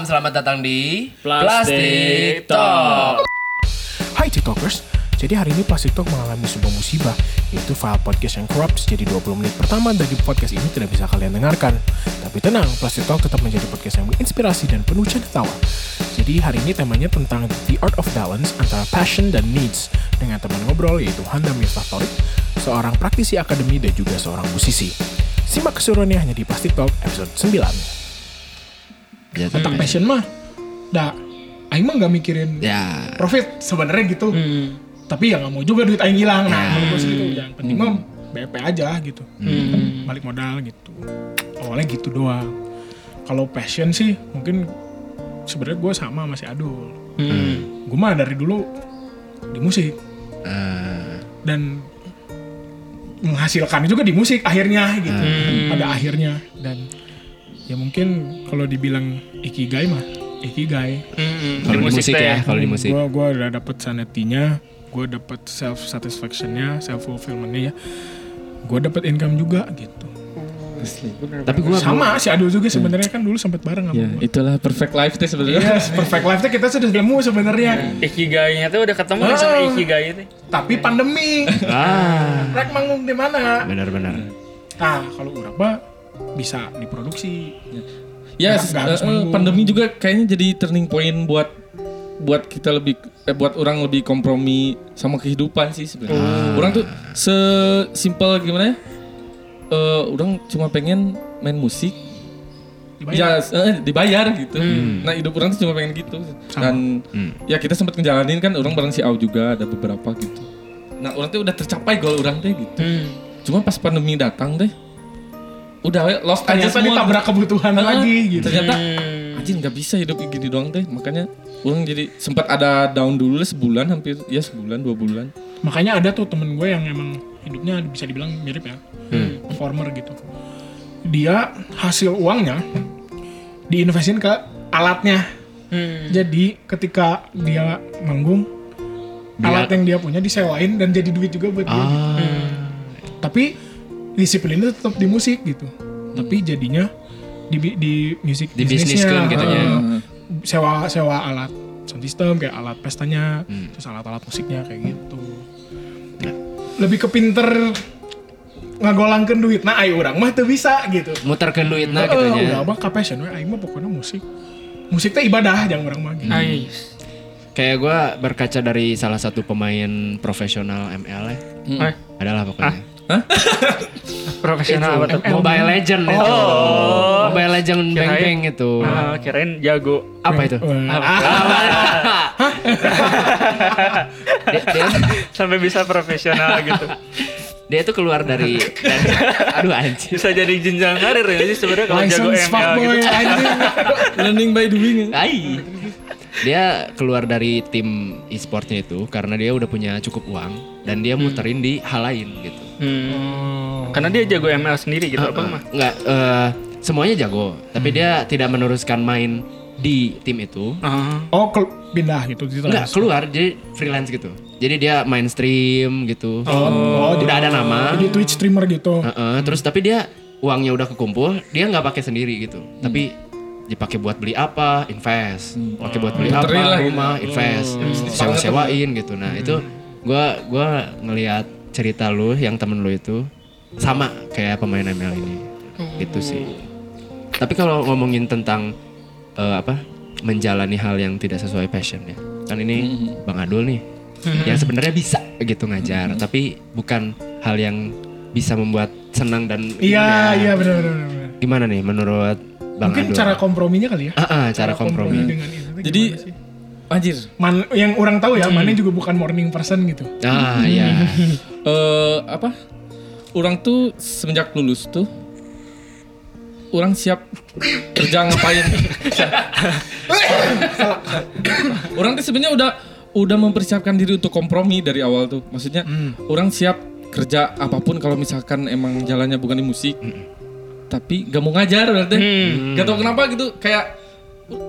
dan malam. Selamat datang di Plastik Talk. Hai TikTokers, jadi hari ini Plastik Talk mengalami sebuah musibah, yaitu file podcast yang corrupt, jadi 20 menit pertama dari podcast ini tidak bisa kalian dengarkan. Tapi tenang, Plastik Talk tetap menjadi podcast yang menginspirasi dan penuh canda tawa. Jadi hari ini temanya tentang the art of balance antara passion dan needs, dengan teman ngobrol yaitu Handa Miftah Torik, seorang praktisi akademi dan juga seorang musisi. Simak keseruannya hanya di Plastik Talk episode 9. Ya, Tentang passion mah, dah, Aing mah nggak mikirin ya. profit sebenarnya gitu. Hmm. Tapi ya nggak mau juga duit aing hilang. Nah, Ya. sih gitu. Yang penting mah BP aja gitu. Hmm. Balik modal gitu. Awalnya gitu doang. Kalau passion sih mungkin sebenarnya gue sama masih adul. Hmm. Gue mah dari dulu di musik Eh, dan menghasilkan juga di musik akhirnya gitu. Hmm. Pada akhirnya dan ya mungkin kalau dibilang ikigai mah ikigai. Hmm. kalau di musik teh ya, kalau di musik. Gue gua udah dapet sanity-nya, gue dapet self satisfaction-nya, self fulfillment-nya ya. Gue dapet income juga gitu. Tapi gua Sama si Adul juga sebenarnya kan dulu sempat bareng sama Ya, gue. itulah perfect life teh sebenarnya. Yes, perfect life-nya kita sudah nemu sebenarnya. Ikigai-nya tuh udah ketemu nih sama Oh. Ikigai itu. Tapi pandemi, ah, rek manggung di mana? benar-benar. Nah, kalau urang mah bisa diproduksi. Ya, nggak harus eh, eh, pandemi juga kayaknya jadi turning point buat buat kita lebih eh, buat orang lebih kompromi sama kehidupan sih sebenarnya. Orang tuh sesimpel gimana ya? Eh, orang cuma pengen main musik Dibayar. ya eh, dibayar gitu. Nah hidup orang tuh cuma pengen gitu. Dan Hmm. ya kita sempat ngejalanin kan orang bareng si Au juga ada beberapa gitu. Nah orang tuh udah tercapai goal orang teh gitu. Hmm. Cuma pas pandemi datang deh, udah lost aja Ternyata semua. ditabrak kebutuhan Heeh. lagi gitu. Ternyata Hmm. anjing nggak bisa hidup gini doang teh. Makanya orang jadi sempat ada down dulu lah sebulan hampir ya sebulan dua bulan. Makanya ada tuh temen gue yang emang hidupnya bisa dibilang mirip ya, performer gitu. Dia hasil uangnya diinvestin ke alatnya. Hmm. Jadi ketika dia manggung, alat yang dia punya disewain dan jadi duit juga buat dia. Ah, Tapi disiplinnya tetap di musik gitu. Tapi jadinya di di musik Dibisniskan bisnisnya, gitu ya. eh, sewa sewa alat sound system kayak alat pestanya, Hmm. terus alat-alat musiknya kayak gitu. Lebih ke pinter ngagolangkeun duit nah ayo urang mah teu bisa gitu. muterkeun duitna gitu Heeh, nya. udah apa ka passion we aing mah pokoknya musik. Musik teh ibadah jangan urang mah gitu. Ais. Kayak gua berkaca dari salah satu pemain profesional ML ya. Eh, Adalah pokoknya. profesional apa tuh? Itu Mobile Legend itu. Oh. Mobile Legend Bang Kirain- Bang itu. Ah, kirain jago. Apa itu? Dia, dia, Sampai bisa profesional gitu. dia tuh keluar dari, dari aduh anjir. Bisa jadi jenjang karir ya sih sebenarnya kalau jago ML fuckboy gitu. Learning by doing. ya. Ai. Dia keluar dari tim e-sportnya itu karena dia udah punya cukup uang dan dia muterin di hal lain gitu. Hmm. Karena dia jago ML sendiri gitu apa mah? Enggak, eh, semuanya jago, tapi dia tidak meneruskan main di tim itu. Ah. Oh, kel- pindah gitu di Enggak, keluar jadi freelance gitu. Jadi dia main stream gitu. Oh, udah ada nama. Jadi Twitch streamer gitu. Heeh, terus tapi dia uangnya udah kekumpul, dia nggak pakai sendiri gitu. Tapi dipakai buat beli apa, invest. Pakai buat beli apa, Muterin lah gitu. rumah, invest. Sewa-sewain gitu. Nah, itu gua gua ngelihat cerita lu yang temen lu itu sama kayak pemain ML ini. Gitu sih. Tapi kalau ngomongin tentang eh, apa? menjalani hal yang tidak sesuai passion ya. Kan ini Bang Adul nih yang sebenarnya bisa gitu ngajar, tapi bukan hal yang bisa membuat senang dan Iya, ya. iya benar benar. Gimana nih menurut Bang Mungkin Adul? cara komprominya kali ya. Ah, ah, cara kompromi. dengan itu. Jadi sih? anjir. Man, yang orang tahu ya, mana juga bukan morning person gitu. Ah, iya. eh apa? Orang tuh semenjak lulus tuh orang siap kerja ngapain. orang tuh sebenarnya udah udah mempersiapkan diri untuk kompromi dari awal tuh. Maksudnya orang siap kerja apa pun kalau misalkan emang jalannya bukan di musik. Tapi gak mau ngajar berarti. Gak tau kenapa gitu kayak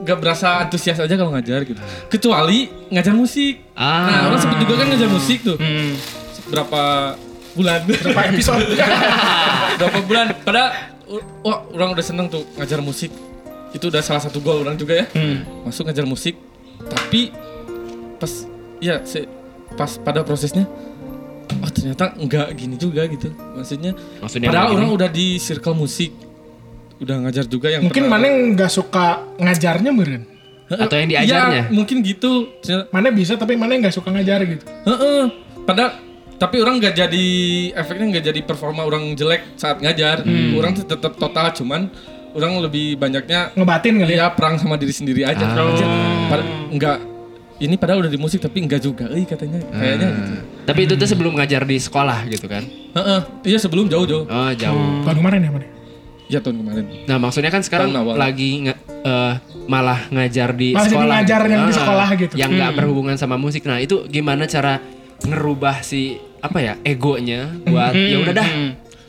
gak berasa antusias aja kalau ngajar gitu. Kecuali ngajar musik. Ah. Nah, orang sempet juga kan ngajar musik tuh. Hmm. Berapa bulan? Berapa episode? berapa bulan? Pada wah, orang udah seneng tuh ngajar musik. itu udah salah satu goal orang juga ya masuk ngajar musik tapi pas ya se- pas pada prosesnya oh ternyata enggak gini juga gitu maksudnya Maksudnya padahal orang udah di circle musik udah ngajar juga yang Mungkin mana yang nggak suka ngajarnya meren. Atau yang diajarnya? mungkin gitu Mana bisa tapi mana yang nggak suka ngajar gitu. Heeh. Padahal tapi orang nggak jadi efeknya nggak jadi performa orang jelek saat ngajar. Hmm. Orang tetap total cuman orang lebih banyaknya Ngebatin kali ya. ya perang sama diri sendiri aja. Ah. Anjir, pada- enggak ini padahal udah di musik tapi enggak juga. Eh katanya kayaknya Ah. gitu. Tapi itu tuh sebelum ngajar di sekolah gitu kan? Heeh. Iya sebelum jauh-jauh. Oh jauh. Tahun kemarin ya mana? Ya tahun kemarin. Nah maksudnya kan sekarang lagi nge- eh, malah ngajar di Malah sekolah. ngajar yang di Ah, sekolah gitu. Yang nggak berhubungan sama musik. Nah itu gimana cara ngerubah si apa ya egonya buat ya udah dah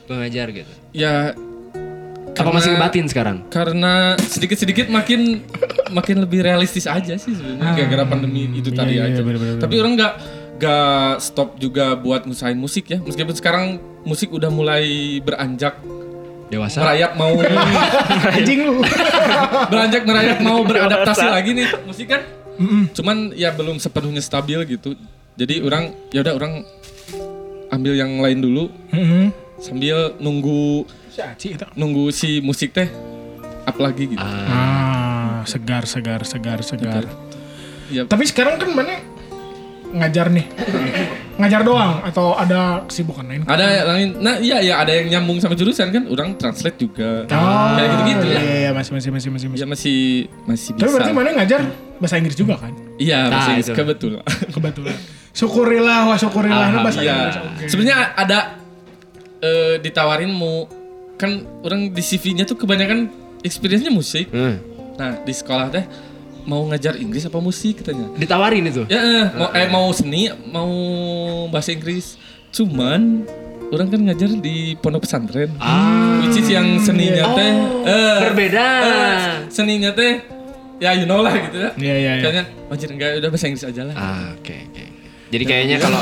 gue ngajar gitu. Ya Apa masih ngebatin sekarang? karena sedikit-sedikit makin makin lebih realistis aja sih sebenarnya gara-gara pandemi itu tadi iya, aja. bener-bener. Tapi orang nggak nggak stop juga buat ngusahain musik ya. Meskipun sekarang musik udah mulai beranjak Dewasa? merayap mau Anjing lu. beranjak merayap mau beradaptasi lagi nih musik kan. Cuman ya belum sepenuhnya stabil gitu. Jadi orang ya udah orang ambil yang lain dulu Heeh. sambil nunggu Si nunggu si musik teh up lagi gitu. Ah, segar, segar, segar, segar. Ya, Tapi sekarang kan mana ngajar nih? ngajar doang atau ada kesibukan lain? Ada yang lain, nah iya ya ada yang nyambung sama jurusan kan, orang translate juga. Oh, Kayak gitu-gitu iya, ya. Iya, iya, masih, masih, masih, masih, masih. Ya masih masih bisa. Tapi berarti mana ngajar bahasa Inggris juga kan? Iya, Nah, masih itu. kebetulan. Kebetulan. Syukurilah, wah syukurilah Alhamdulillah. bahasa Iya. Inggris. oke. Sebenarnya ada eh, ditawarin mau kan orang di CV-nya tuh kebanyakan experience-nya musik. Hmm. Nah, di sekolah teh mau ngajar Inggris apa musik katanya. Ditawarin itu? Ya, eh, mau eh mau seni, mau bahasa Inggris. Cuman orang kan ngajar di pondok pesantren. Ah. Which is yang seninya teh eh, Berbeda. eh, seninya teh ya you know lah gitu ya. Iya, iya, iya. Kayaknya anjir enggak udah bahasa Inggris aja lah. Ah, oke oke. Jadi kayaknya kalau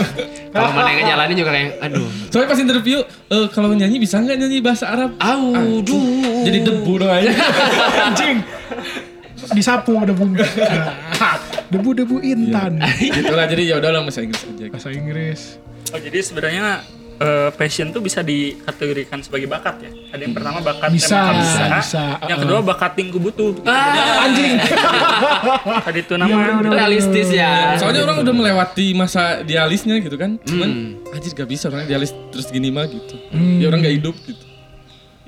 kalau mana yang ngejalanin juga kayak aduh. Soalnya pas interview eh, kalau nyanyi bisa nggak nyanyi bahasa Arab? Aduh. Jadi debu dong aja. Anjing. Disapu debu. Debu-debu intan. gitu lah jadi ya udah lah bahasa Inggris aja. Bahasa Inggris. Oh jadi sebenarnya eh, passion tuh bisa dikategorikan sebagai bakat ya. Ada yang pertama bakat Bisa, emang kamu bisa, bisa. Yang kedua bakat tingku butuh. Anjing. Tadi itu nama. Realistis ya. Soalnya orang udah melewati masa dialisnya gitu kan. Cuman Hmm. anjir gak bisa orang dialis terus gini mah gitu. Hmm. Ya orang gak hidup gitu.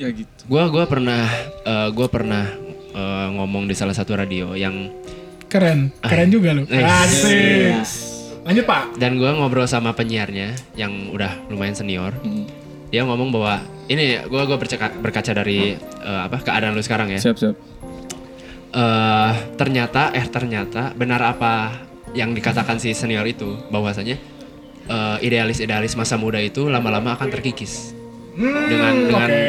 Ya gitu. Gua gua pernah eh, gua pernah eh, ngomong di salah satu radio yang Keren. Keren juga lu. Eh, Asik. Lanjut, Pak. dan gua ngobrol sama penyiarnya yang udah lumayan senior. Hmm. Dia ngomong bahwa ini gua gua bercaka, berkaca dari eh, apa keadaan lu sekarang ya. Siap siap. eh ternyata eh ternyata benar apa yang dikatakan si senior itu bahwasanya eh, idealis-idealis masa muda itu lama-lama akan terkikis dengan dengan Oke.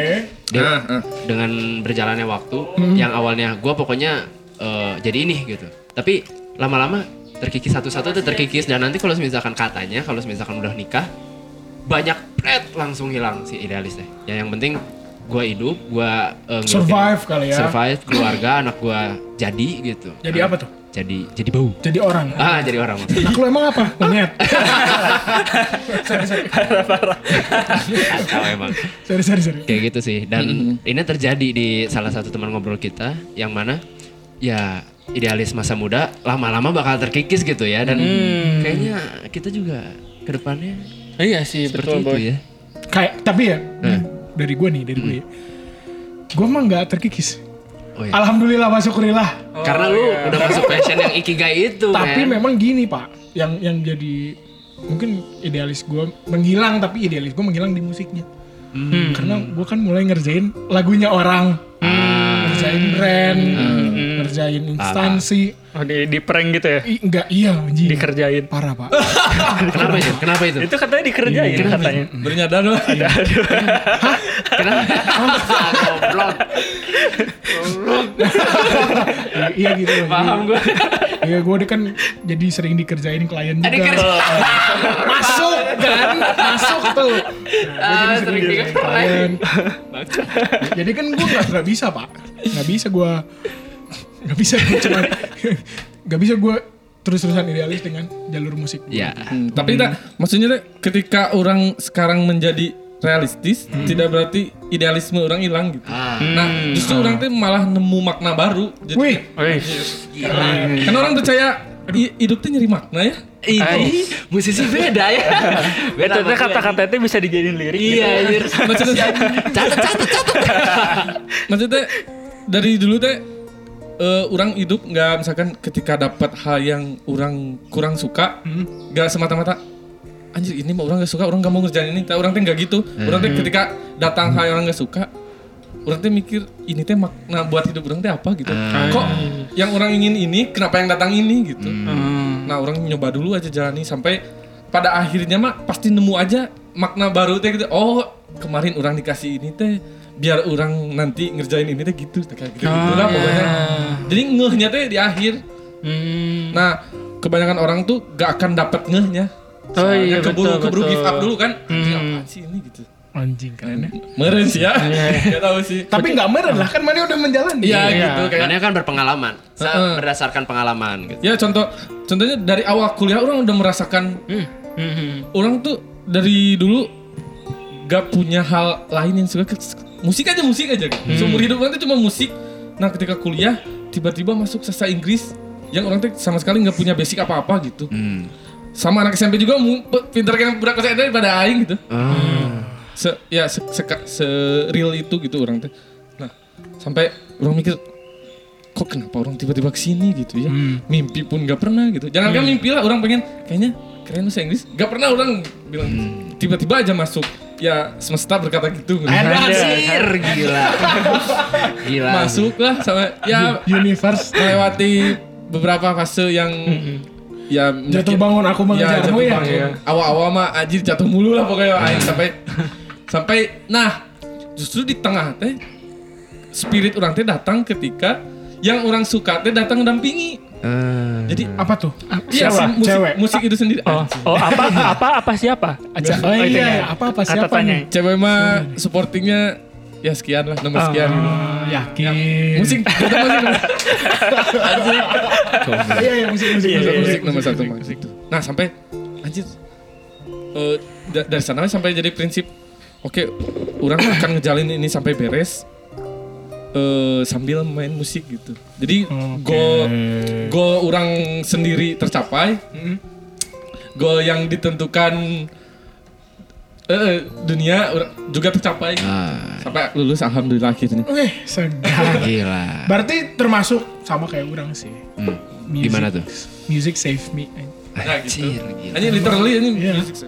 dia- Ah, ah. dengan berjalannya waktu yang awalnya gue pokoknya eh, jadi ini gitu tapi lama-lama terkikis satu-satu itu terkikis dan nanti kalau misalkan katanya kalau misalkan udah nikah banyak pret langsung hilang si idealis teh ya yang penting gue hidup gue Survive kali ya. survive keluarga anak gue jadi gitu Jadi apa tuh? jadi jadi bau Jadi orang. ah jadi orang Anak lu emang apa? Monyet. Kacau emang Sorry, sorry, sorry. kayak gitu sih dan ini terjadi di salah satu teman ngobrol kita yang mana ya idealis masa muda lama-lama bakal terkikis gitu ya dan kayaknya kita juga ke depannya Iya sih seperti betul itu boy. ya Kayak tapi ya Eh. dari gue nih, dari gue. ya. Gue mah nggak terkikis. oh iya. Alhamdulillah, wa syukurillah. karena lu udah masuk passion yang ikigai itu Tapi men. memang gini pak, yang yang jadi mungkin idealis gue menghilang tapi idealis gue menghilang di musiknya. Hmm. Karena gue kan mulai ngerjain lagunya orang, ngerjain brand, ngerjain instansi. Oh di, di prank gitu ya? Ih, enggak iya anjing. Dikerjain. Parah pak. kenapa itu kenapa itu Itu katanya dikerjain katanya. Baru nyadar loh. Ada kenapa goblok iya gitu. loh. paham gue Iya gue kan jadi sering dikerjain klien juga. Dikerjain. Masuk kan, masuk tuh. Nah, Ah, gua jadi sering sering dikerjain dikerjain. klien. jadi kan gue nggak nggak bisa pak, nggak bisa gue nggak bisa gue cuma nggak bisa gue terus-terusan idealis dengan jalur musik Ya. Hmm, tapi tak maksudnya ketika orang sekarang menjadi realistis tidak berarti idealisme orang hilang gitu. Ah. Nah, justru orang teh malah nemu makna baru. Jadi, Wih, Wih, Kan orang percaya hi- hidup tuh nyari makna ya. Ini musisi beda ya. itu teh kata-kata itu bisa dijadiin lirik. Iya, anjir. Maksudnya Catat, catat, catat. maksudnya dari dulu teh eh, orang hidup nggak misalkan ketika dapat hal yang orang kurang suka nggak semata-mata anjir ini mah orang nggak suka orang nggak mau ngerjain ini. Tapi orang teh nggak gitu. Orang teh ketika datang hal yang orang nggak suka orang teh mikir ini teh makna buat hidup orang teh apa? gitu. Kok yang orang ingin ini kenapa yang datang ini? Gitu. Hmm. Nah orang nyoba dulu aja jalani sampai pada akhirnya mah pasti nemu aja makna baru teh gitu. Oh kemarin orang dikasih ini teh biar orang nanti ngerjain ini teh gitu kayak gitu. Gitu lah pokoknya. Jadi ngehnya teh di akhir. Hmm. nah kebanyakan orang tuh gak akan dapat ngehnya. Oh iya, Soalnya keburu betul, keburu betul. give up dulu kan. Hmm. Apaan sih ini gitu anjing keren ya. meren sih ya gak tahu sih Tapi nggak meren lah kan mana udah menjalani. iya Iya. gitu kayak Karena kan berpengalaman. Berdasarkan pengalaman gitu. ya contoh contohnya dari awal kuliah orang udah merasakan Hmm. Hmm. orang tuh dari dulu gak punya hal lain yang suka musik aja musik aja gitu. seumur hidup orang tuh cuma musik nah ketika kuliah tiba-tiba masuk sastra Inggris yang orang tuh sama sekali nggak punya basic apa-apa gitu Hmm. sama anak SMP juga kayak budak SMP daripada aing gitu Ah. Se ya se, se, se real itu gitu orang teh. Nah sampai orang mikir kok kenapa orang tiba-tiba ke sini gitu ya. Mimpi pun nggak pernah gitu. Jangan kan mimpi lah orang pengen kayaknya keren bahasa Inggris. Nggak pernah orang bilang tiba-tiba aja masuk. Ya semesta berkata gitu. Anjir, gila. Gila. masuk lah sama ya Universe. melewati beberapa fase yang ya jatuh bangun aku ya mengejarmu ya. bangun. Awal-awal mah anjir jatuh mulu lah pokoknya aing sampai sampai nah justru di tengah teh spirit orang teh datang ketika yang orang suka teh datang mendampingi. Ah. Jadi Apa tuh? iya Siapa? musik, Cewek. musik itu sendiri. Oh, oh apa apa apa siapa? Aja. Oh iya, ya. iya. apa apa siapa nih? Cewek mah supportingnya ya sekian lah nomor sekian gitu. Ah, yakin. Musik kita musik Iya iya musik musik Iya, musik, iya, musik nomor satu musik. musik. Nah sampai anjir eh, da- dari sana sampai jadi prinsip oke orang akan ngejalin ini sampai beres eh, sambil main musik gitu. Jadi Oke. goal goal orang sendiri tercapai, goal yang ditentukan eh, dunia juga tercapai Ah, sampai lulus alhamdulillah akhirnya. Wih, segar. gila. Berarti termasuk sama kayak orang sih. Hmm. Music- Gimana tuh? Music save me. Nah gitu. Anjir. Ini literally ini Iya. musik.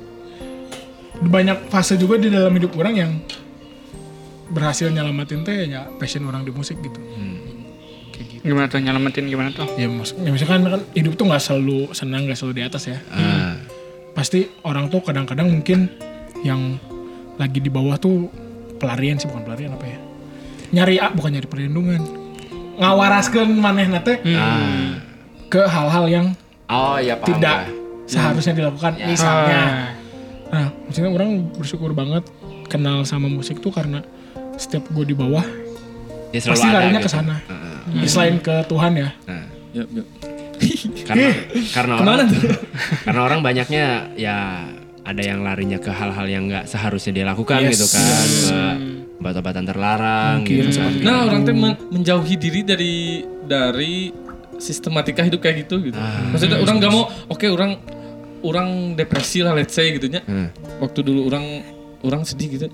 Banyak fase juga di dalam hidup orang yang berhasil nyelamatin teh ya passion orang di musik gitu. Kayak gitu. Gimana tuh nyelamatin gimana tuh? Ya, maksud, ya misalkan kan hidup tuh nggak selalu senang, nggak selalu di atas ya. Ah. Pasti orang tuh kadang-kadang mungkin yang lagi di bawah tuh pelarian sih bukan pelarian apa ya? Nyari ah, bukan nyari perlindungan. Ngawaraskeun manehna teh Ah. ke hal-hal yang Oh paham. tidak gue. seharusnya dilakukan. Ya. Misalnya, Ah. Nah, maksudnya orang bersyukur banget kenal sama musik tuh karena setiap gue di bawah Ya, selalu pasti larinya gitu. ke sana. Heeh. Ya, Selain ke Tuhan ya. Nah, Ya, ya. karena karena orang tuh? karena orang banyaknya ya ada yang larinya ke hal-hal yang nggak seharusnya dia lakukan Yes. gitu kan ke obat-obatan terlarang Mungkin gitu kan. Nah, orang tuh men- menjauhi diri dari dari sistematika hidup kayak gitu gitu. Ah. Maksudnya orang gak mau oke orang orang depresi lah let's say gitunya. Hmm. Waktu dulu orang orang sedih gitu.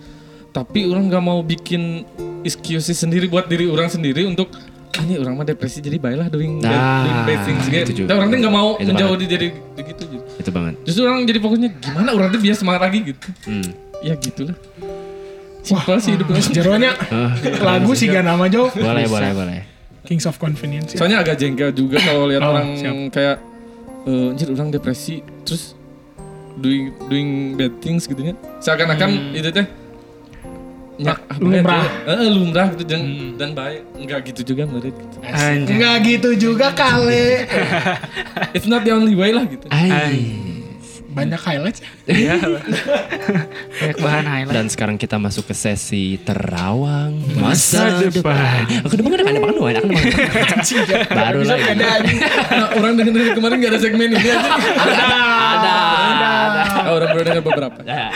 Tapi orang gak mau bikin excuses sendiri buat diri orang sendiri untuk "Ah, ini orang mah depresi jadi baiklah doing bad, Nah, doing bad things gitu. itu juga. Tapi orang tuh gak mau Itu menjauhi diri gitu gitu. itu banget Justru orang jadi fokusnya gimana orang tuh biar semangat lagi gitu. hmm. Ya gitulah. Simpel sih hidup orang. Jeronya lagu sih gak nama jauh. boleh boleh boleh Kings of Convenience. ya. Soalnya agak jengkel juga kalau lihat Oh, orang siap. kayak eh anjir orang depresi terus doing doing bad things gitu ya. Seakan-akan itu teh nyak, apa ya, lumrah. tuh, eh, lumrah gitu dan dan baik enggak gitu juga menurut gitu. Nggak gitu juga kali. It's not the only way lah gitu. Ais. Banyak highlights ya. Iya. Banyak bahan highlight. Dan sekarang kita masuk ke sesi terawang masa, depan. Aku depan depan depan depan aku. Baru lagi. Nah, orang denger dari kemarin gak ada segmen ini aja. Ada. Ada. Oh, orang baru denger beberapa. Ya.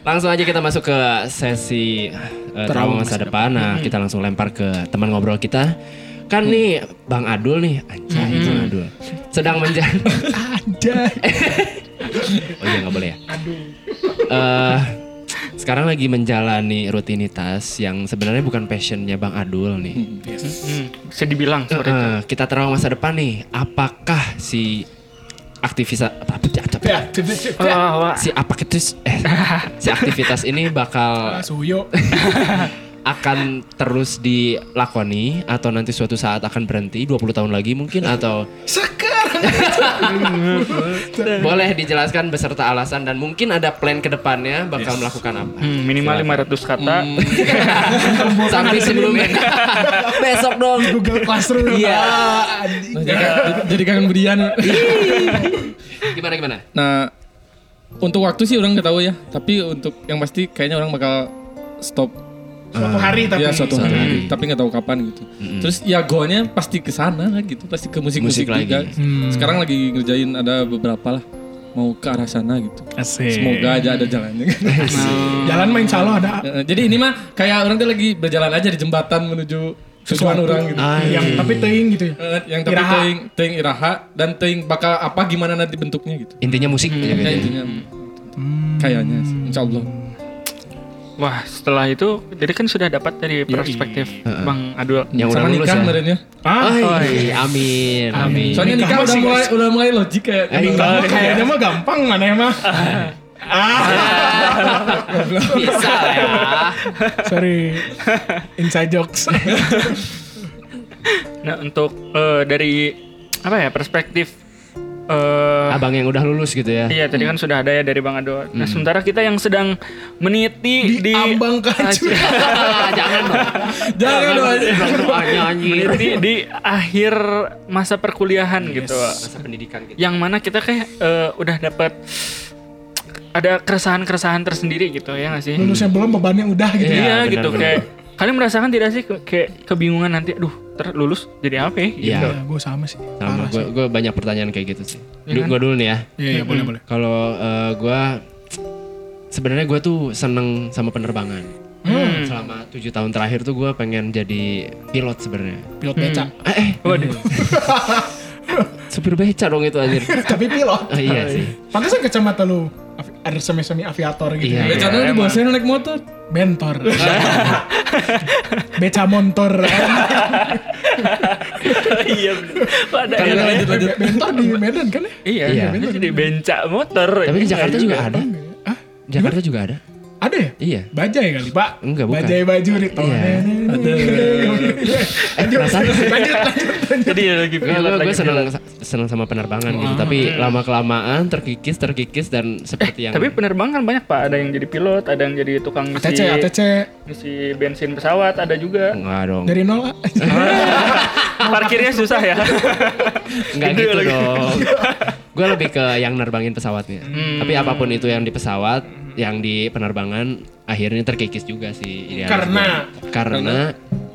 Langsung aja kita masuk ke sesi uh, terawang masa depan. Nah, kita langsung lempar ke teman ngobrol kita. Kan nih Bang Adul nih, anjay Bang Adul. Sedang menjalani Ada. Oh iya nggak boleh ya. Eh, sekarang lagi menjalani rutinitas yang sebenarnya bukan passionnya Bang Adul nih. Hmm, bisa dibilang seperti itu. Eh, kita terawang masa depan nih. Apakah si aktivitas apa, apa, apa, Ya. Wah, wah. si aktivitas eh si aktivitas ini bakal Suyo. akan terus dilakoni atau nanti suatu saat akan berhenti 20 tahun lagi mungkin atau. boleh dijelaskan beserta alasan dan mungkin ada plan ke depannya bakal melakukan apa Hmm, minimal 500 kata. sampai sebelumnya besok dong Google Classroom. Iya. Jadi kangen berian. gimana gimana Nah, untuk waktu sih orang nggak tahu ya. Tapi untuk yang pasti kayaknya orang bakal stop Suatu hari tapi. ya suatu hari, hari. tapi nggak tahu kapan gitu. Terus ya goalnya pasti ke sana gitu, pasti ke musik-musik Musik juga. lagi. Sekarang lagi ngerjain ada beberapa lah mau ke arah sana gitu. Asik. Semoga aja ada jalannya. Jalan main Allah ada. Eh, Jadi ini mah kayak orang tuh lagi berjalan aja di jembatan menuju tujuan Sesuatu. orang gitu. Ah, Yang tapi teing gitu ya. Eh, yang tapi Iraha. teing, teing iraha dan teing bakal apa gimana nanti bentuknya gitu. intinya musik gitu Ya, ya. intinya kayaknya sih, insya Allah. Wah, setelah itu jadi kan sudah dapat dari perspektif Bang Adul. yang udah Sama lulus nikah ya kemarin ya. Ah, Oi, amin amin Soalnya Nikah nikah udah mulai udah mulai logik kayak kayaknya mah gampang mana ya mah. Ah, bisa lah ya sorry. Inside jokes. Nah, untuk eh, dari apa ya perspektif eh abang yang udah lulus gitu ya Iya tadi kan sudah ada ya dari Bang Adul. Nah sementara kita yang sedang meniti di Ambang kacau. jangan dong Jangan dong. Jangan anjir meniti di akhir masa perkuliahan gitu. masa pendidikan gitu Yang mana kita kayak eh, udah dapat ada keresahan-keresahan tersendiri gitu ya nggak sih? Lulusnya belum bebannya udah gitu. Iya, Iya benar, gitu benar. kayak kalian merasakan tidak sih ke- kayak kebingungan nanti aduh ter lulus jadi apa ya? Iya. Gitu. Ya, gue sama sih. sama gue banyak pertanyaan kayak gitu sih Du- gue dulu nih ya Iya, iya, boleh, boleh. kalau eh, gue sebenarnya gue tuh seneng sama penerbangan Hmm. selama tujuh tahun terakhir tuh gue pengen jadi pilot sebenarnya Pilot beca. eh, eh Waduh. supir beca dong itu anjir Tapi pilot. Ah, iya sih Pantesan kacamata lu ada semi-semi aviator gitu. Iya. ya. Becana di bawah saya naik motor. Bentor. Beca montor. Iya. Pada Kan akhirnya- lanjut, Be- Bentor di Medan kan ya? Iya, Iya. itu jadi bencak motor. tapi di Iya Jakarta juga ada Ah, Jakarta juga ada ada ya? iya Bajai kali, Pak. Enggak, bukan. Bajai baju di Iya. Lanjut, Perasaan- lanjut, lanjut. Jadi ya lagi gue seneng seneng sama penerbangan gitu tapi lama kelamaan terkikis terkikis dan seperti yang Tapi penerbangan kan banyak pak. Ada yang jadi pilot, ada yang jadi tukang ngisi, ATC, ATC. ngisi bensin pesawat, ada juga. enggak dong Dari nol, ah. Parkirnya susah ya. enggak gitu dong gue lebih ke yang nerbangin pesawatnya. Tapi apa pun itu yang di pesawat yang di penerbangan akhirnya terkikis juga sih. Idealis Karena? gua. karena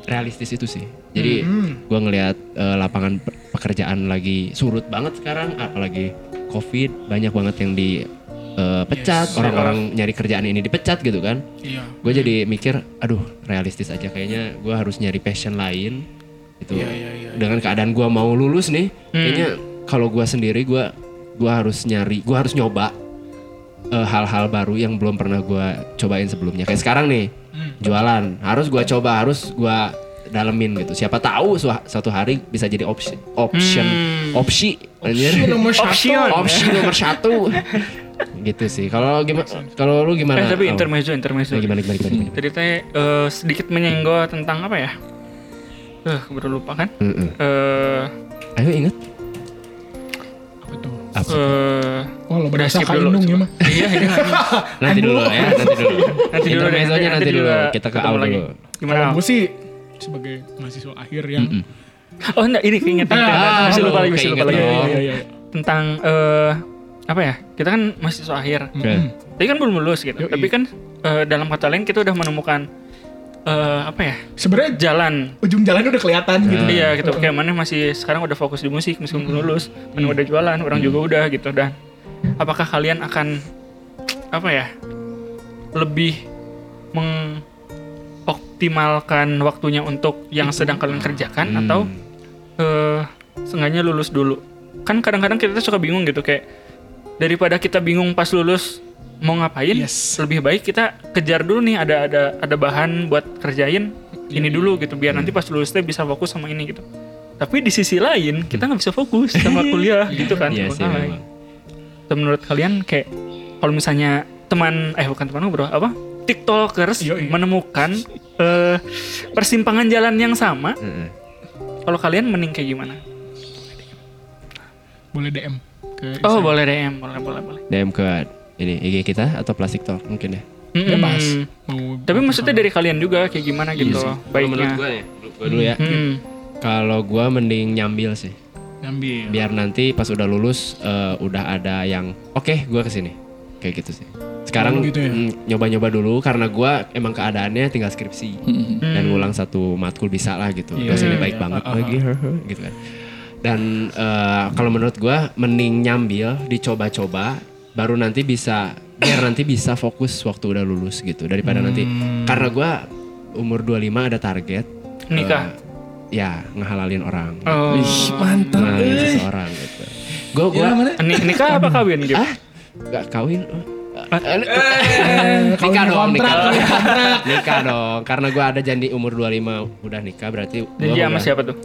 realistis itu sih. Jadi gue ngelihat eh, lapangan pe- pekerjaan lagi surut banget sekarang apalagi covid banyak banget yang dipecat orang-orang nyari kerjaan ini dipecat gitu kan. Iya. gue jadi mikir aduh realistis aja kayaknya gue harus nyari passion lain. Gitu. Iya, iya, iya. dengan keadaan gue mau lulus nih kayaknya kalau gue sendiri gue gue harus nyari gue harus nyoba eh, hal-hal baru yang belum pernah gue cobain sebelumnya. Kayak sekarang nih jualan. Harus gue coba harus gue dalemin gitu. Siapa tahu su- suatu hari bisa jadi opsi option opsi. Anjir. Opsi nomor satu. Option. opsi nomor satu. Gitu sih. Kalau gimana kalau lu gimana? Eh tapi intermezzo, intermezzo. Nah, gimana gimana gimana, gimana? Tadi teh eh, sedikit menyenggol tentang apa ya? Eh, baru lupa kan? Eh, ayo inget Apa eh, Oh, lo berasa kainung ya mah. Iya, ini nanti, nanti dulu ya nanti dulu nanti dulu deh, intermezzonya nanti dulu kita ke ketemu Al lagi. dulu Gimana? Kalau Al? gue sih sebagai mahasiswa akhir yang Oh enggak, ini keingetan. Ah, masih lupa oh, lagi, masih lupa lagi. Iya, iya, iya. Tentang eh apa ya? Kita kan mahasiswa akhir. Tapi kan belum lulus gitu. Yoi. Tapi kan eh, dalam kata lain kita udah menemukan eh, apa ya? Sebenarnya Jalan. ujung jalannya udah kelihatan gitu. Iya gitu. Kayak mana masih sekarang udah fokus di musik meskipun belum lulus. Mana udah jualan, orang juga udah gitu dan apakah kalian akan apa ya? Lebih mengoptimalkan waktunya untuk yang sedang kalian kerjakan Hmm. atau eh seenggaknya lulus dulu. Kan kadang-kadang kita suka bingung gitu kayak daripada kita bingung pas lulus mau ngapain, Yes. lebih baik kita kejar dulu nih ada ada ada bahan buat kerjain ini dulu gitu biar nanti pas lulus teh bisa fokus sama ini gitu. Tapi di sisi lain kita nggak bisa fokus sama kuliah gitu kan. Iya sih. Atau menurut kalian kayak kalau misalnya teman eh bukan teman bro apa tiktokers Yoi. menemukan eh, persimpangan jalan yang sama kalau kalian mending kayak gimana? Boleh DM ke Oh Instagram. boleh DM, boleh boleh boleh. DM ke ini IG kita atau Plastic Talk mungkin ya. Mm-mm. Bebas. Tapi maksudnya dari kalian juga kayak gimana gitu Iya Kalau baiknya. menurut gue ya, gue dulu ya. Mm. Kalau gue mending nyambil sih. ngambil. Biar nanti pas udah lulus eh, udah ada yang oke gue ke sini. Kayak gitu sih. Sekarang Oh, gitu ya? mm, nyoba-nyoba dulu karena gue emang keadaannya tinggal skripsi dan ngulang satu matkul bisa lah gitu. Iya. Dosennya baik Iya. banget Ah, ah, lagi gitu kan. Dan eh, kalau menurut gue mending nyambil, dicoba-coba, baru nanti bisa biar nanti bisa fokus waktu udah lulus gitu daripada nanti Hmm. karena gue umur 25 ada target Nikah. eh, ya ngehalalin orang Oh. Ih, mantap. ngehalalin eh. seseorang gitu gue gue Ni- nikah apa kawin gitu? ah gak kawin Eh, nikah kawin dong kontrak, nikah kontrak. nikah dong karena gue ada janji umur 25 udah nikah berarti Janji sama siapa tuh?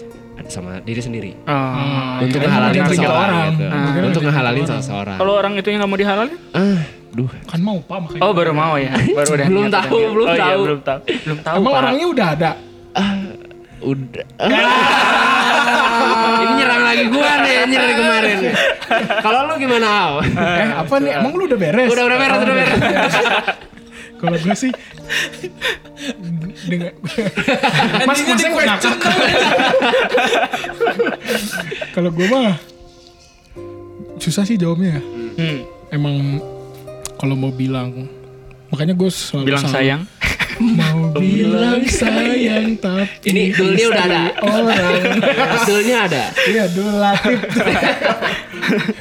Sama diri sendiri Oh. untuk kirain ngehalalin seseorang orang. gitu. Ah. Untuk ngehalalin orang. seseorang Kalau orang itu yang nggak mau dihalalin? ah duh Kan mau pak makanya. Oh baru mau ya, baru udah. Belum tahu, belum oh, Iya, tahu. belum tahu, belum tahu. Emang Pak. orangnya udah ada. udah ini nyerang lagi gua nih dari kemarin kalau lu gimana Al? Eh apa nih? Emang lu udah beres? udah udah beres Oh, udah beres Kalau gue sih dengan Mas masa gue ngakak. Kalau gue mah susah sih jawabnya ya. Hmm, Emang kalau mau bilang makanya gue selalu bilang selalu sayang. mau bilang sayang tapi Ini dulnya udah ada. orang Hasilnya ada iya dul latif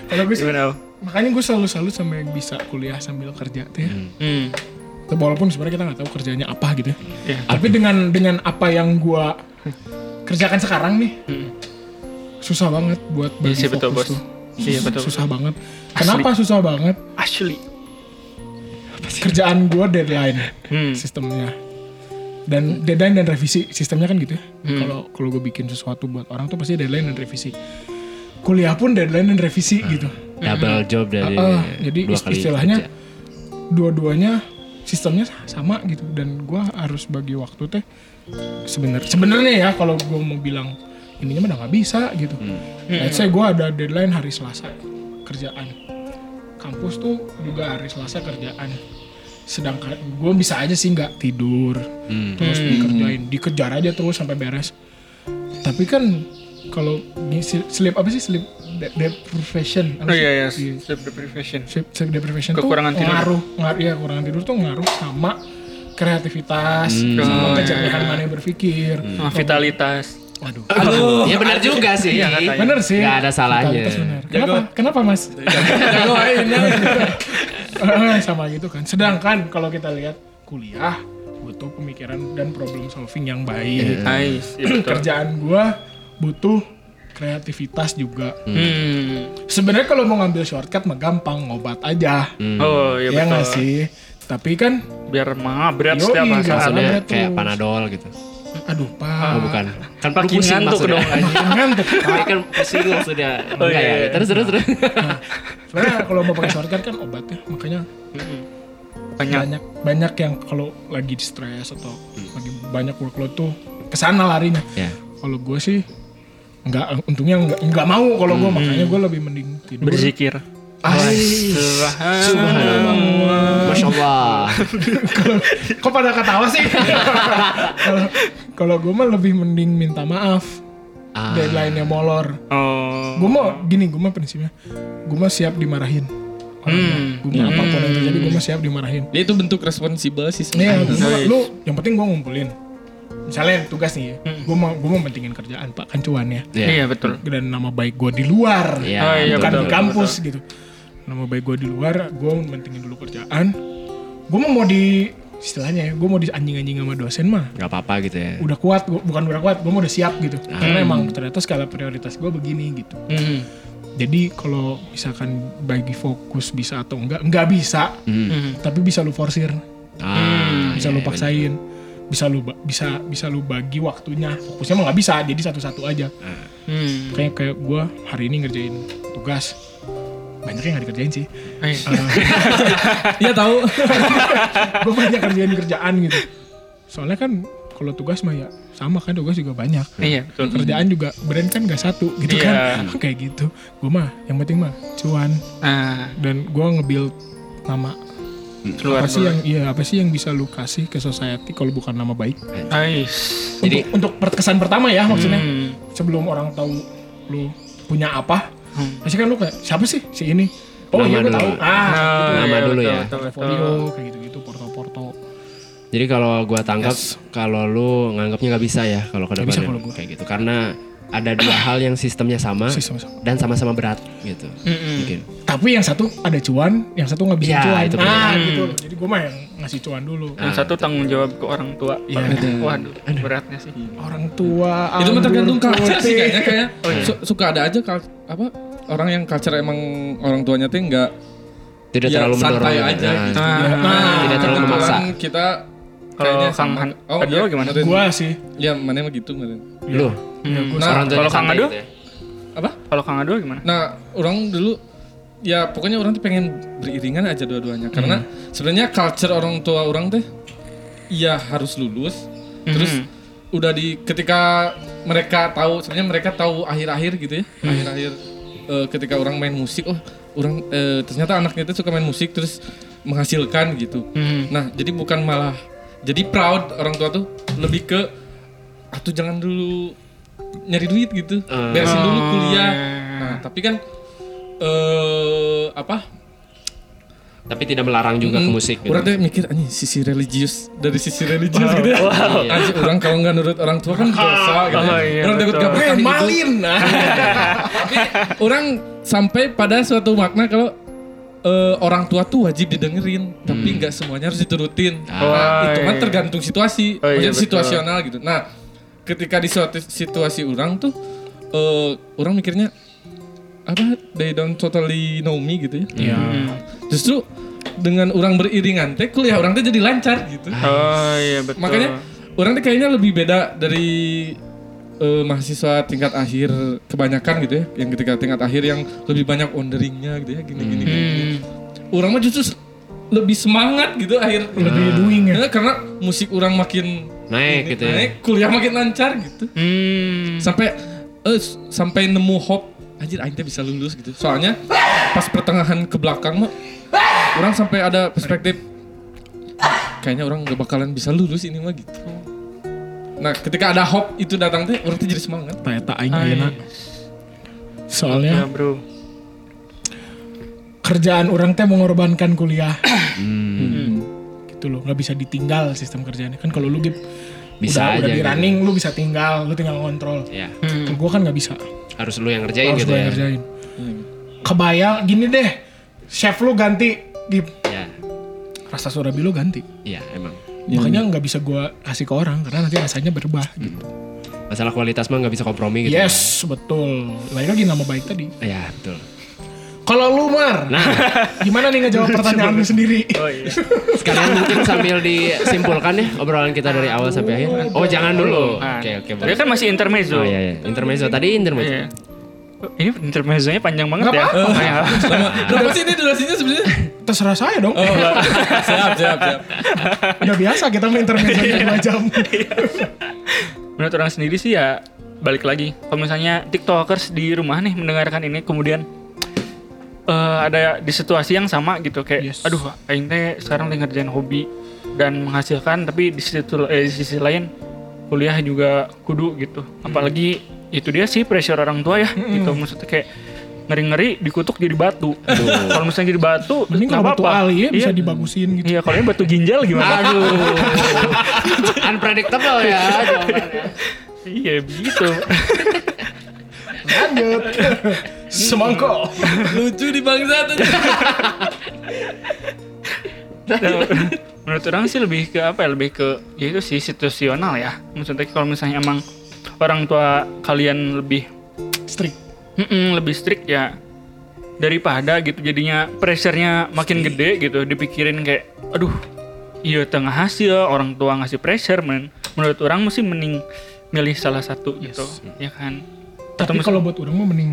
kalau gue makanya gue selalu salut sama yang bisa kuliah sambil kerja tuh ya Hmm. Walaupun sebenarnya kita nggak tahu kerjanya apa gitu ya Iya. tapi dengan dengan apa yang gue kerjakan sekarang nih susah banget buat Iya bagi sih betul fokus bos. tuh Iya betul. susah banget kenapa susah banget Asli. kerjaan gue deadline Hmm. sistemnya dan deadline dan revisi sistemnya kan gitu ya Hmm. kalau kalau gue bikin sesuatu buat orang tuh pasti deadline dan revisi kuliah pun deadline dan revisi gitu double job dari Ah, ah, jadi dua kali istilahnya kerja. dua-duanya sistemnya sama gitu. Dan gue harus bagi waktu teh sebenarnya sebenarnya ya kalau gue mau bilang ininya mah udah nggak bisa gitu. Hmm. let's say gue ada deadline hari Selasa kerjaan. Kampus tuh juga hari Selasa kerjaan. Sedangkan gue bisa aja sih nggak tidur Hmm. terus dikerjain dikejar aja terus sampai beres. Tapi kan kalau sleep apa sih sleep de- deprivation Oh iya iya. Iya. Sleep deprivation. sleep, sleep deprivation Kekurangan tuh tidur. ngaruh ngaruh ya kekurangan tidur tuh ngaruh sama kreativitas sama Oh, kecerdasan iya. mana yang berpikir Sama vitalitas. aduh Aduh, ya benar juga sih. Iya, katanya. bener sih Nggak ada salahnya. Kenapa kenapa mas jagoin Eh, sama gitu kan sedangkan kalau kita lihat kuliah butuh pemikiran dan problem solving yang baik Nice. Iya betul. kerjaan gua butuh kreativitas juga Hmm. sebenarnya kalau mau ngambil shortcut mah gampang ngobat aja Oh iya ya betul. nggak sih tapi kan Biar mengabret Yoi, setiap Karena kayak tuh- panadol gitu. aduh Oh pak bukan. Kan Makin pusing ngantuk maksudnya. dong anjing. ngantuk Tapi kan pusing maksudnya. Oh, Enggak iya, ya. iya. Terus terus terus. sebenarnya kalau mau pakai shortcut kan obat ya makanya Mm-mm. Banyak. banyak banyak yang kalau lagi di stres atau lagi banyak workload tuh ke sana larinya Ya. kalau gue sih nggak untungnya nggak nggak mau kalau gue makanya gue lebih mending tidur Berzikir. Subhanallah. Masya Allah. kok pada ketawa sih kalau kalau gue mah lebih mending minta maaf Ah. deadline-nya molor Oh. gue mau gini gue mah prinsipnya gue mah siap dimarahin Hmm. Gue mah apa pun yang terjadi gue mah siap dimarahin. Ya itu bentuk responsibel sih. Nih, sebenarnya. gua- lu yang penting gue ngumpulin. Misalnya tugas nih, ya, gue mau gue mau pentingin kerjaan pak kan cuan ya. Iya. Iya betul. Dan nama baik gue di luar, Iya, Oh, iya, bukan betul, di kampus gitu. Nama baik gue di luar, gue pentingin dulu kerjaan. Gue mau mau di istilahnya ya, gue mau di anjing-anjing sama dosen mah Gak apa-apa gitu ya. udah kuat, gua, bukan udah kuat, gue mau udah siap gitu. Karena emang ternyata skala prioritas gue begini gitu. Hmm. Jadi kalau misalkan bagi fokus bisa atau enggak, enggak bisa, Hmm. tapi bisa lu forsir, Ah, bisa iya, lu iya, paksain, bisa lu bisa bisa lu bagi waktunya. Fokusnya mah nggak bisa, jadi satu-satu aja. Hmm. Kayak kayak gue hari ini ngerjain tugas, banyak yang nggak dikerjain sih. Ayo. Iya tahu. gue banyak kerjain kerjaan gitu. Soalnya kan kalau tugas mah ya sama kan tugas juga banyak. Iya betul. Kerjaan juga brand kan gak satu gitu Iya. kan. Kayak gitu. Gue mah yang penting mah cuan Ah, dan gue nge-build nama keluar apa sih yang iya apa sih yang bisa lu kasih ke society kalau bukan nama baik? Ais. Jadi- untuk, untuk perkesan pertama ya maksudnya. Hmm. sebelum orang tahu lu punya apa. Hmm. pasti kan lu kayak siapa sih? Si ini. Oh Nama iya gue tahu. Ah Nama iya, dulu betul, ya. portfolio kayak gitu gitu porto-porto. Jadi kalau gua tangkap Yes. kalau lu nganggapnya nggak bisa ya kalau ke depannya. kayak gitu. Karena ada dua hal yang sistemnya sama sih sama-sama dan sama-sama berat gitu. Mm-mm. Mungkin. tapi yang satu ada cuan yang satu nggak bisa Ya, cuan itu ah benar. gitu jadi gue mah yang ngasih cuan dulu Yang satu tanggung jawab ke orang tua. Iya. Waduh, beratnya sih. orang tua itu mah tergantung culture sih kayaknya kayak Oh, iya. su- suka ada aja kal- apa orang yang culture emang orang tuanya tuh enggak Tidak ya, terlalu mendorong. santai gitu. aja Nah, gitu. Ah, Nah, tidak terlalu memaksa. kita Kalau kayaknya Kang sama- oh Ado iya, gimana? Gua sih ya mana mah gitu Meren. Lu, ya, gua Nah, kalau Kang Ado? gitu ya. apa Kalau Kang Ado gimana? Nah, orang dulu ya pokoknya orang tuh pengen beriringan aja dua-duanya karena sebenarnya culture orang tua orang teh ya harus lulus terus Mhm. udah di ketika mereka tahu sebenarnya mereka tahu akhir-akhir gitu ya akhir-akhir eh, ketika orang main musik oh orang eh, ternyata anaknya itu suka main musik terus menghasilkan gitu Mhm. nah jadi bukan malah jadi proud orang tua tuh lebih ke atuh jangan dulu nyari duit gitu Eh. beresin dulu Oh, kuliah iya. nah tapi kan eh apa Tapi tidak melarang juga ke Mm, musik gitu. orang tuh mikir anjing sisi religius dari sisi religius gitu ya Iya. Anjing, orang kalau nggak nurut orang tua kan dosa gitu Oh, ya. iya, orang takut gak berkah gitu. malin nah Tapi orang sampai pada suatu makna kalau eh, orang tua tuh wajib didengerin, tapi nggak semuanya harus diturutin. Ah. Nah, itu kan iya. tergantung situasi, Oh, iya, Maksudnya betul. situasional gitu. Nah, ketika di suatu situasi orang tuh, eh, orang mikirnya apa? They don't totally know me gitu ya. Iya. Justru dengan orang beriringan teh kuliah orang teh jadi lancar gitu. Oh iya betul. Makanya orang tuh kayaknya lebih beda dari eh, mahasiswa tingkat akhir kebanyakan gitu ya, yang ketika tingkat akhir yang lebih banyak wonderingnya gitu ya, gini gini. gini. Hmm. Orang mah justru lebih semangat gitu akhir lebih doing ya karena musik orang makin Naik ini, gitu ya. naik, kuliah makin lancar gitu. Hmm. Sampai eh, s- sampai nemu hope anjir teh bisa lulus gitu. Soalnya pas pertengahan ke belakang mah orang sampai ada perspektif kayaknya orang gak bakalan bisa lulus ini mah gitu. Nah, ketika ada hope itu datang teh orang tuh jadi semangat. Ternyata aing Ay. ayeuna. Ya Soalnya bro. Kerjaan orang teh mengorbankan kuliah. Hmm. gitu loh, nggak bisa ditinggal sistem kerjaannya. Kan kalau lu Gip, Bisa udah, udah aja di gitu. running, lu bisa tinggal, lu tinggal ngontrol. Ya, Hmm. Kalau gua kan nggak bisa, harus lu yang ngerjain harus gitu ya. yang ngerjain. Kebayang, gini deh, chef lu ganti, Gip, Ya, rasa surabi lu ganti. iya emang. Makanya nggak bisa gua kasih ke orang karena nanti rasanya berubah. Gitu. Masalah kualitas mah nggak bisa kompromi gitu. Yes, betul. Balik lagi nama baik tadi. Ya, betul. Kalau lu Mar, Nah, gimana nih ngejawab pertanyaan lu sendiri? Oh iya. sekalian mungkin sambil disimpulkan ya obrolan kita dari awal sampai akhir. Oh, jangan dulu. Nah, Oke, oke. Dia boleh. kan masih intermezzo. Oh iya, iya. Intermezzo tadi intermezzo. Iya. Oh, Ini intermezzonya panjang banget Nggak ya. apa-apa. Oh, ya. Berapa sih ini durasinya sebenarnya? Terserah saya dong. Oh, siap, siap, siap. Udah biasa kita main intermezzo dua jam. Menurut orang sendiri sih ya balik lagi. Kalau misalnya tiktokers di rumah nih mendengarkan ini kemudian eh, ada di situasi yang sama gitu kayak Yes. aduh aing teh sekarang lagi ngerjain hobi dan menghasilkan tapi di situ eh, di sisi lain kuliah juga kudu gitu. Apalagi itu dia sih pressure orang tua ya gitu maksudnya kayak ngeri-ngeri dikutuk jadi batu. Kalau misalnya jadi batu, Mending kalau batu apa-apa. ali ya bisa Iya. dibagusin gitu. Iya, kalau ini batu ginjal gimana? Aduh. Unpredictable ya jawabannya. iya, begitu. Lanjut. Semangkok. Lucu di bangsa tuh. Nah, menurut orang sih lebih ke apa ya lebih ke ya itu sih situasional ya maksudnya kalau misalnya emang orang tua kalian lebih Strict. mm-mm, lebih strict ya daripada gitu jadinya pressure-nya makin gede gitu dipikirin kayak aduh iya tengah hasil orang tua ngasih pressure men menurut orang mesti mending milih salah satu gitu ya kan Tapi kalau buat orang mah mending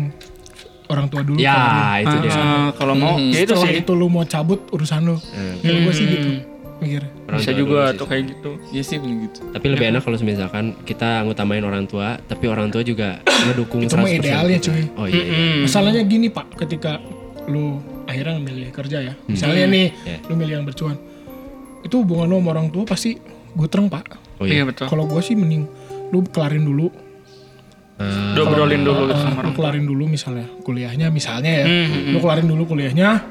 orang tua dulu. Ya, itu dia. Ah, kalau mau ya itu sih itu lu mau cabut urusan lu. Kalau gue sih gitu. Mikir. Orang bisa juga tuh kayak gitu Iya sih bener gitu. Tapi lebih enak kalau misalkan kita ngutamain orang tua, tapi orang tua juga ngedukung Itu mah 100% idealnya, cuy. Oh iya. iya. Mm. Masalahnya gini pak, ketika lu akhirnya milih kerja ya, misalnya nih, Ya. lu milih yang bercuan, itu hubungan lu sama orang tua pasti gutreng pak. Oh iya iya. betul Kalau gue sih mending lu kelarin dulu, Dobrolin dulu gitu sama lu kelarin dulu misalnya kuliahnya misalnya ya, Hmm, lu kelarin dulu kuliahnya,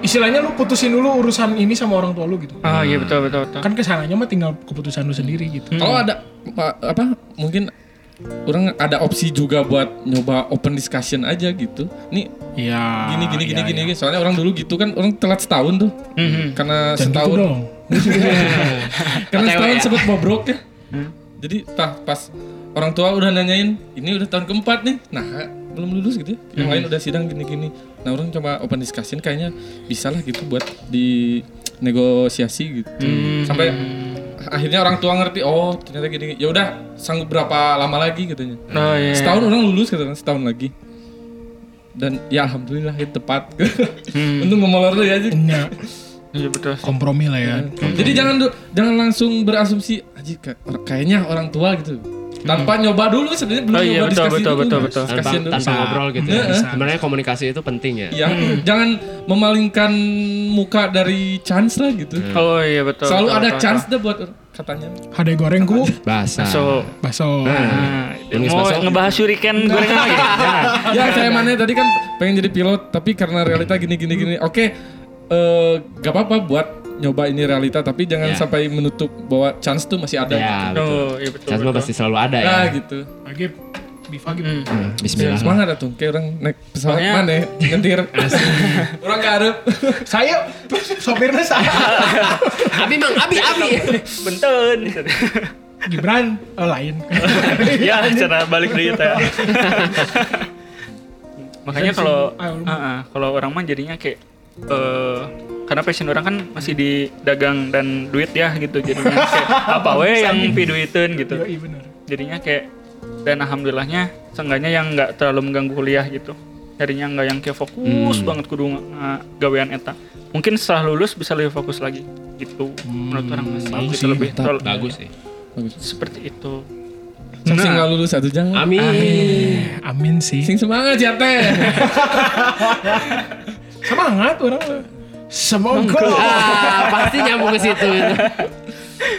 istilahnya lu putusin dulu urusan ini sama orang tua lu gitu. ah iya betul betul betul Kan ke sananya mah tinggal keputusan lu sendiri gitu. Kalau ada pa- apa mungkin orang ada opsi juga buat nyoba open discussion aja gitu. Nih Iya. gini gini iya, gini iya. gini. Soalnya orang dulu gitu kan orang telat setahun tuh. Mhm. Karena Jangan gitu setahun dong. karena setahun ya. sempat bobrok ya. Jadi tah pas orang tua udah nanyain ini udah tahun keempat nih. Nah belum lulus gitu ya. Yang lain udah sidang gini-gini. Nah orang coba open discussion kayaknya bisa lah gitu buat di negosiasi gitu. Sampai akhirnya orang tua ngerti oh ternyata gini. Ya udah sanggup berapa lama lagi katanya. oh iya Setahun orang lulus katanya setahun lagi. Dan ya alhamdulillah itu tepat. Untung ngomolor lu ya aja. Iya, iya betul kompromi lah ya. Jadi jangan jangan langsung berasumsi aja kayaknya orang tua gitu. Tanpa nyoba dulu sebenarnya belum Oh iya, nyoba betul, diskusi betul, dulu. betul, betul. tanpa, dulu. tanpa ngobrol gitu ya. Sebenarnya komunikasi itu penting ya. Ya, jangan memalingkan muka dari chance lah gitu. oh iya betul Selalu betul, ada betul, chance deh buat katanya. Hade goreng ku, Bahasa. so baso. nah, Nulis mau bakso. ngebahas shuriken gorengan lagi Jangan. ya saya mana tadi kan pengen jadi pilot tapi karena realita gini gini gini. Oke, eh gak apa-apa buat nyoba ini realita tapi jangan Ya. sampai menutup bahwa chance tuh masih ada. Ya, betul. oh iya betul, Chance mah betul. pasti selalu ada ya. Nah gitu. Lagi Biva gitu. Hmm. Hmm, Bismillah. Semangat atuh, kayak orang naik pesawat Makanya- mana nyetir. orang harap. Saya sopirnya saya. Abi mang, abi, abi. benten Gibran oh, lain. ya cara balik deh ya makanya kalau ah, ah, kalau orang mah jadinya kayak eh karena passion orang kan masih di dagang dan duit ya gitu jadinya kayak apa we yang piduitin gitu Yoi bener. jadinya kayak dan alhamdulillahnya seenggaknya yang nggak terlalu mengganggu kuliah gitu jadinya nggak yang kayak fokus banget kudu uh, gawean eta mungkin setelah lulus bisa lebih fokus lagi gitu menurut orang masih bagus gitu sih, lebih terlalu- Bagus sih. Bagus. seperti itu Sing Nah. nggak lulus satu jangan. Amin. Amin sih. Sing semangat ya teh. Semangat orang. Semoga. Ah, pasti nyambung ke situ.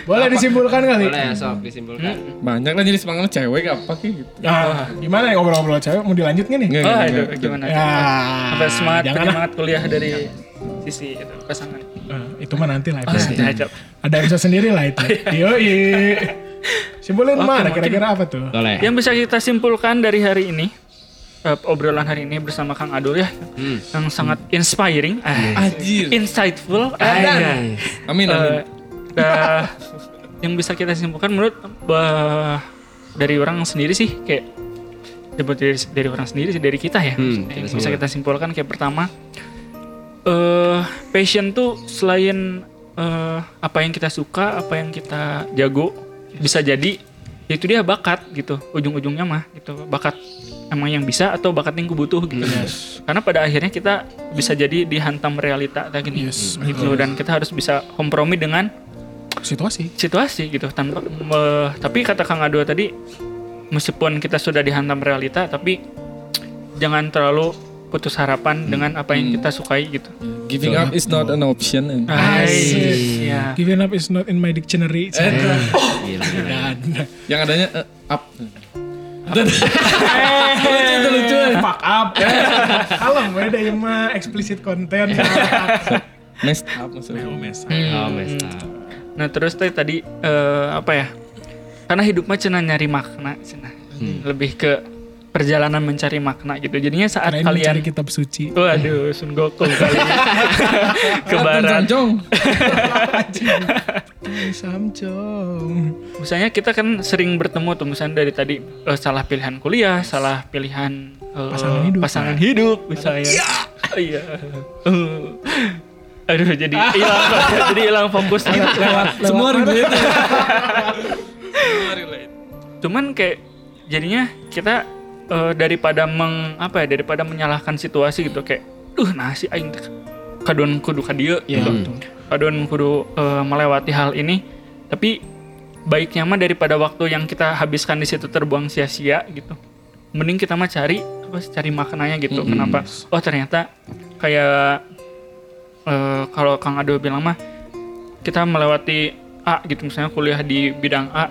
Boleh disimpulkan kali. Boleh, sok disimpulkan. Banyak lah jadi semangat cewek apa kayak gitu. Nah, gimana ya ngobrol-ngobrol cewek mau dilanjut nggak nih? Nggak, nggak, itu gimana? Ya. Sampai semangat jangan lah. penyemangat kuliah dari sisi itu pasangan. Eh, itu mah nanti lah. Oh, episode. cocok. Ada episode sendiri lah itu. Yoi. Simpulin Oke, mana kira-kira apa tuh? Boleh. Yang bisa kita simpulkan dari hari ini eh, obrolan hari ini bersama Kang Adul ya Hmm. yang sangat inspiring, eh, Anjir. insightful, eh, Anjay. Amin amin. dah, yang bisa kita simpulkan menurut bah, dari orang sendiri sih kayak dapat dari, dari orang sendiri sih dari kita ya Hmm, yang kita bisa kita simpulkan kayak pertama eh passion tuh selain eh, apa yang kita suka apa yang kita jago bisa jadi itu dia bakat gitu ujung-ujungnya mah gitu bakat emang yang bisa atau bakat yang kubutuh gitu karena pada akhirnya kita bisa jadi dihantam realita kayak gini Yes, gitu dan kita harus bisa kompromi dengan Situasi. situasi gitu tanpa me- tapi kata Kang Ado tadi meskipun kita sudah dihantam realita tapi jangan terlalu putus harapan dengan apa yang kita sukai gitu. Giving up is not an option. and- Asik. Ya. Giving up is not in my dictionary. Gila, gila. Dan Yang adanya eh, up. Lucu itu lucu. fuck up. Kalem beda ya mah eksplisit konten. Messed up maksudnya. Oh, mes. Oh, messed up. Nah terus teh tadi eh, apa ya? Karena hidup mah cenah nyari makna, cenah. Lebih ke perjalanan mencari makna gitu. Jadinya saat Karena kalian mencari kitab suci. Waduh, Sun Gokong kali ke barat. Samcong. Misalnya kita kan sering bertemu tuh misalnya dari tadi eh, salah pilihan kuliah, salah pilihan eh, Pasangan hidup. pasangan hidup misalnya. Oh, Iya. Eh. Aduh, jadi hilang jadi hilang fokus gitu. Semua relate. Cuman kayak jadinya kita eh, daripada meng apa ya daripada menyalahkan situasi gitu kayak duh nah si aing kadon kudu ka dieu gitu. Kadon kudu eh, melewati hal ini tapi baiknya mah daripada waktu yang kita habiskan di situ terbuang sia-sia gitu. Mending kita mah cari apa cari maknanya gitu. Kenapa? Oh ternyata kayak eh, kalau Kang Ado bilang mah kita melewati A gitu misalnya kuliah di bidang A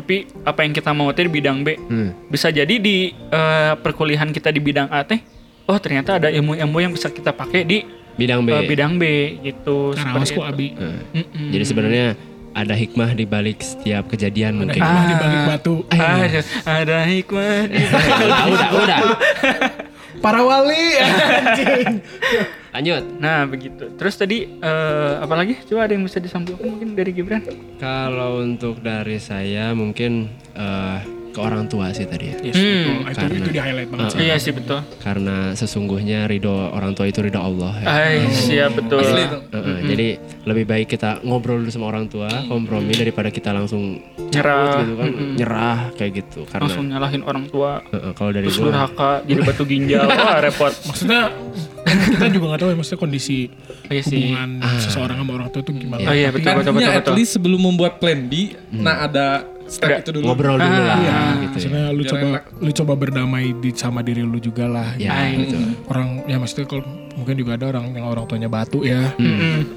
tapi apa yang kita mau teh di bidang B Hmm. bisa jadi di eh, perkuliahan kita di bidang A teh oh ternyata ada ilmu-ilmu yang bisa kita pakai di Bidang B. eh, bidang B gitu kok itu. abi. Nah, Mm-mm. Jadi sebenarnya ada hikmah di balik setiap kejadian Ada mungkin. hikmah di Ah. balik batu. ada, ada hikmah di udah, udah, udah. Para wali anjing. Lanjut. nah begitu terus tadi eh, apa lagi coba ada yang bisa disampaikan mungkin dari Gibran Kalau untuk dari saya mungkin eh, ke orang tua sih tadi ya. Yes, Hmm. betul. itu itu di highlight banget sih. iya sih betul Karena sesungguhnya ridho orang tua itu ridho Allah ya. Ay, siap betul Asli itu. Heeh, Jadi lebih baik kita ngobrol dulu sama orang tua, kompromi daripada kita langsung Nyerah. gitu kan, Mm-mm. nyerah kayak gitu. Karena langsung nyalahin orang tua heeh, kalau dari terus gua durhaka jadi batu ginjal wah repot Maksudnya kita juga nggak tahu ya maksudnya kondisi Iya sih. hubungan seseorang sama orang tua itu gimana. oh iya betul betul Artinya betul at betul least sebelum membuat plan B, nah ada step Ada itu dulu. ngobrol dulu lah Iya, gitu ya. maksudnya lu Biar coba enak. lu coba berdamai di sama diri lu juga lah. Ya, betul. Orang ya maksudnya kalau mungkin juga ada orang yang orang tuanya batu ya.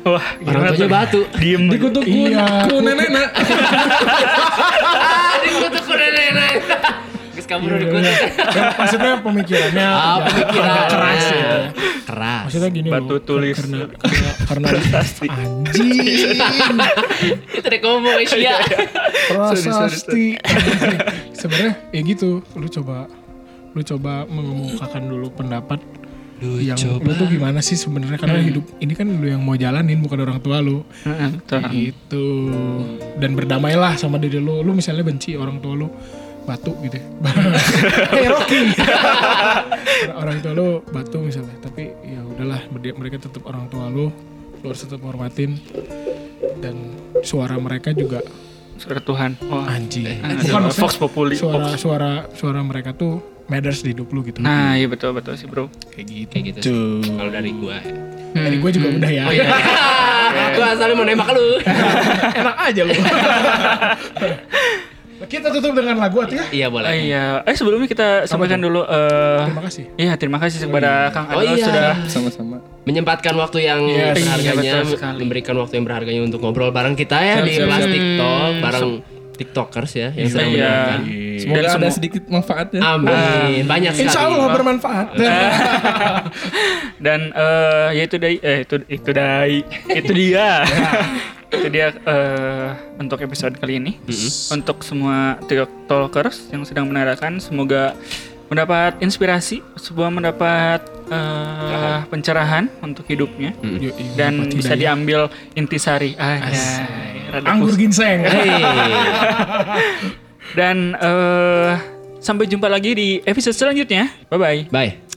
Wah Orang tuanya batu. diem Dikutuk Iya. ku nenek nak. Dikutuk kamu udah dikutuk. Ya, maksudnya pemikirannya Ah, ya, pemikiran keras ya. Keras. Maksudnya gini Batu loh, tulis. karena karena, Prasasti. anjing Itu deh ngomong Asia. prasasti. Sebenarnya ya gitu, lu coba lu coba mengemukakan dulu pendapat Lu yang coba. lu tuh gimana sih sebenarnya karena hidup ini kan lu yang mau jalanin bukan orang tua lu. Heeh, betul. Gitu. Dan berdamailah sama diri lu. Lu misalnya benci orang tua lu batu gitu ya. hey Rocky. orang tua lu batu misalnya, tapi ya udahlah mereka, mereka tetap orang tua lu. Lu harus tetap hormatin dan suara mereka juga suara Tuhan wah anjing. Aduh, Bukan maksudnya Vox Populi suara Vox. suara suara mereka tuh matters di hidup lu gitu. nah iya betul betul sih bro kayak gitu. Kayak gitu. Kalau dari gua ya. Dari gue juga udah ya. Oh iya. Gua asalnya mau nembak lu. Enak aja lu. Kita tutup dengan lagu atau ya? Iya Ah, boleh. iya eh sebelumnya kita sampaikan dulu eh Terima kasih. iya terima kasih kepada Kang Oh Adel iya. sudah Sama-sama. menyempatkan waktu yang Yes. Iya, berharganya, betul sekali. memberikan waktu yang berharganya untuk ngobrol bareng kita ya Siap, di siap, Plastik siap. Talk bareng TikTokers ya yang sedang Iya. mendengarkan. Semoga Dan ada sedikit manfaatnya. Amin. Banyak sekali. Insya Allah bermanfaat. dan eh ya itu dai eh itu itu dai itu dia itu dia eh untuk episode kali ini. Untuk semua tiktokers yang sedang mendengarkan semoga mendapat inspirasi sebuah mendapat eh, pencerahan. untuk hidupnya. Yoi, dan bisa diambil intisari. Ah anggur ginseng. Hey. dan eh sampai jumpa lagi di episode selanjutnya. Bye bye Bye.